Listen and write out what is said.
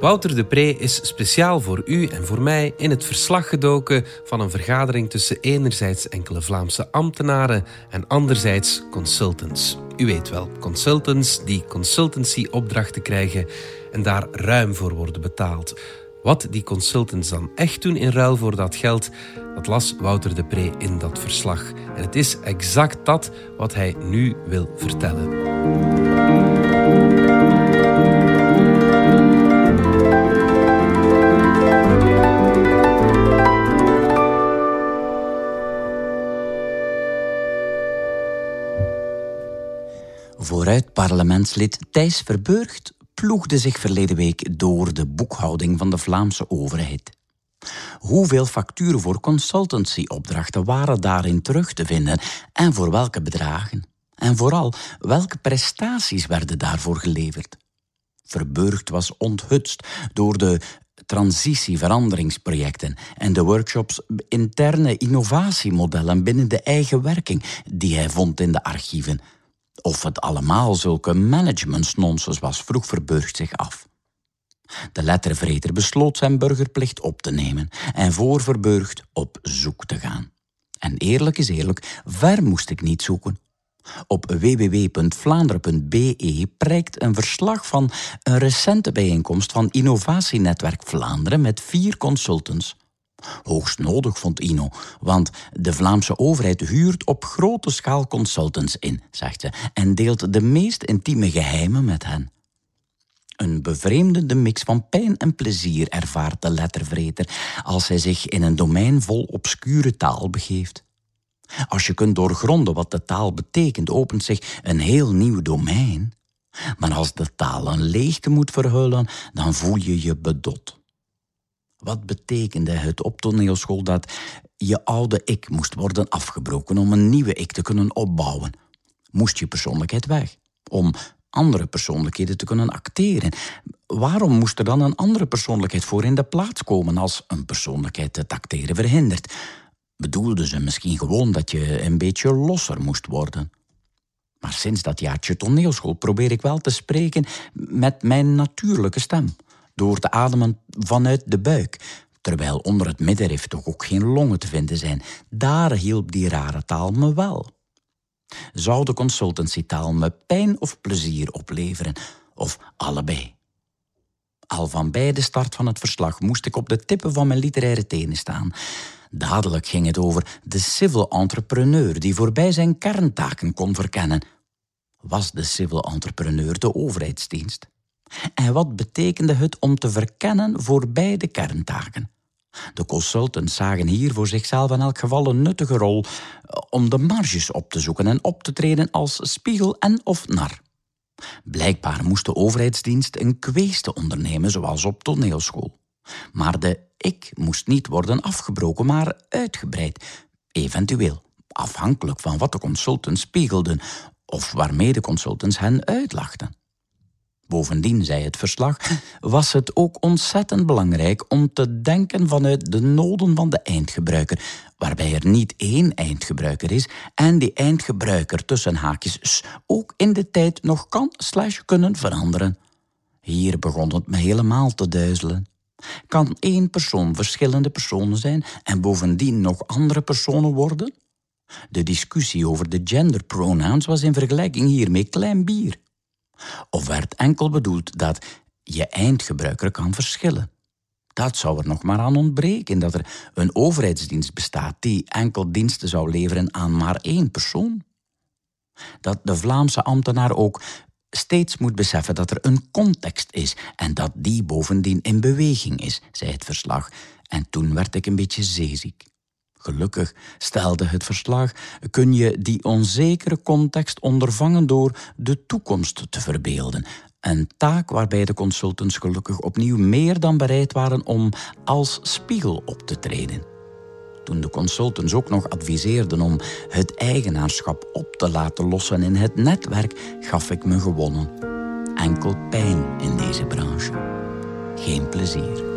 Wouter de Pre is speciaal voor u en voor mij in het verslag gedoken van een vergadering tussen enerzijds enkele Vlaamse ambtenaren en anderzijds consultants. U weet wel, consultants die consultancy-opdrachten krijgen en daar ruim voor worden betaald. Wat die consultants dan echt doen in ruil voor dat geld, dat las Wouter de Pre in dat verslag. En het is exact dat wat hij nu wil vertellen. Vooruit parlementslid Thijs Verburgt ploegde zich verleden week door de boekhouding van de Vlaamse overheid. Hoeveel facturen voor consultancyopdrachten waren daarin terug te vinden en voor welke bedragen? En vooral, welke prestaties werden daarvoor geleverd? Verburgt was onthutst door de transitieveranderingsprojecten en de workshops interne innovatiemodellen binnen de eigen werking die hij vond in de archieven of het allemaal zulke managementsnonsens was, vroeg Verburgt zich af. De lettervreter besloot zijn burgerplicht op te nemen en voor Verburgt op zoek te gaan. En eerlijk is eerlijk, ver moest ik niet zoeken. Op www.vlaanderen.be prijkt een verslag van een recente bijeenkomst van Innovatienetwerk Vlaanderen met vier consultants Hoogst nodig, vond Ino, want de Vlaamse overheid huurt op grote schaal consultants in, zegt ze, en deelt de meest intieme geheimen met hen. Een bevreemdende mix van pijn en plezier ervaart de lettervreter als hij zich in een domein vol obscure taal begeeft. Als je kunt doorgronden wat de taal betekent, opent zich een heel nieuw domein. Maar als de taal een leegte moet verhullen, dan voel je je bedot. Wat betekende het op toneelschool dat je oude ik moest worden afgebroken om een nieuwe ik te kunnen opbouwen? Moest je persoonlijkheid weg om andere persoonlijkheden te kunnen acteren? Waarom moest er dan een andere persoonlijkheid voor in de plaats komen als een persoonlijkheid het acteren verhindert? Bedoelden ze misschien gewoon dat je een beetje losser moest worden? Maar sinds dat jaartje toneelschool probeer ik wel te spreken met mijn natuurlijke stem door te ademen vanuit de buik. Terwijl onder het middenrif toch ook geen longen te vinden zijn. Daar hielp die rare taal me wel. Zou de consultancytaal me pijn of plezier opleveren? Of allebei? Al van bij de start van het verslag moest ik op de tippen van mijn literaire tenen staan. Dadelijk ging het over de civil entrepreneur die voorbij zijn kerntaken kon verkennen. Was de civil entrepreneur de overheidsdienst? En wat betekende het om te verkennen voor beide kerntaken? De consultants zagen hier voor zichzelf in elk geval een nuttige rol eh, om de marges op te zoeken en op te treden als spiegel en of nar. Blijkbaar moest de overheidsdienst een kweeste ondernemen, zoals op toneelschool. Maar de ik moest niet worden afgebroken, maar uitgebreid, eventueel, afhankelijk van wat de consultants spiegelden of waarmee de consultants hen uitlachten. Bovendien, zei het verslag, was het ook ontzettend belangrijk om te denken vanuit de noden van de eindgebruiker, waarbij er niet één eindgebruiker is en die eindgebruiker tussen haakjes ook in de tijd nog kan slash kunnen veranderen. Hier begon het me helemaal te duizelen. Kan één persoon verschillende personen zijn en bovendien nog andere personen worden? De discussie over de genderpronouns was in vergelijking hiermee klein bier. Of werd enkel bedoeld dat je eindgebruiker kan verschillen? Dat zou er nog maar aan ontbreken, dat er een overheidsdienst bestaat die enkel diensten zou leveren aan maar één persoon. Dat de Vlaamse ambtenaar ook steeds moet beseffen dat er een context is en dat die bovendien in beweging is, zei het verslag. En toen werd ik een beetje zeeziek. Gelukkig, stelde het verslag, kun je die onzekere context ondervangen door de toekomst te verbeelden. Een taak waarbij de consultants gelukkig opnieuw meer dan bereid waren om als spiegel op te treden. Toen de consultants ook nog adviseerden om het eigenaarschap op te laten lossen in het netwerk, gaf ik me gewonnen. Enkel pijn in deze branche. Geen plezier.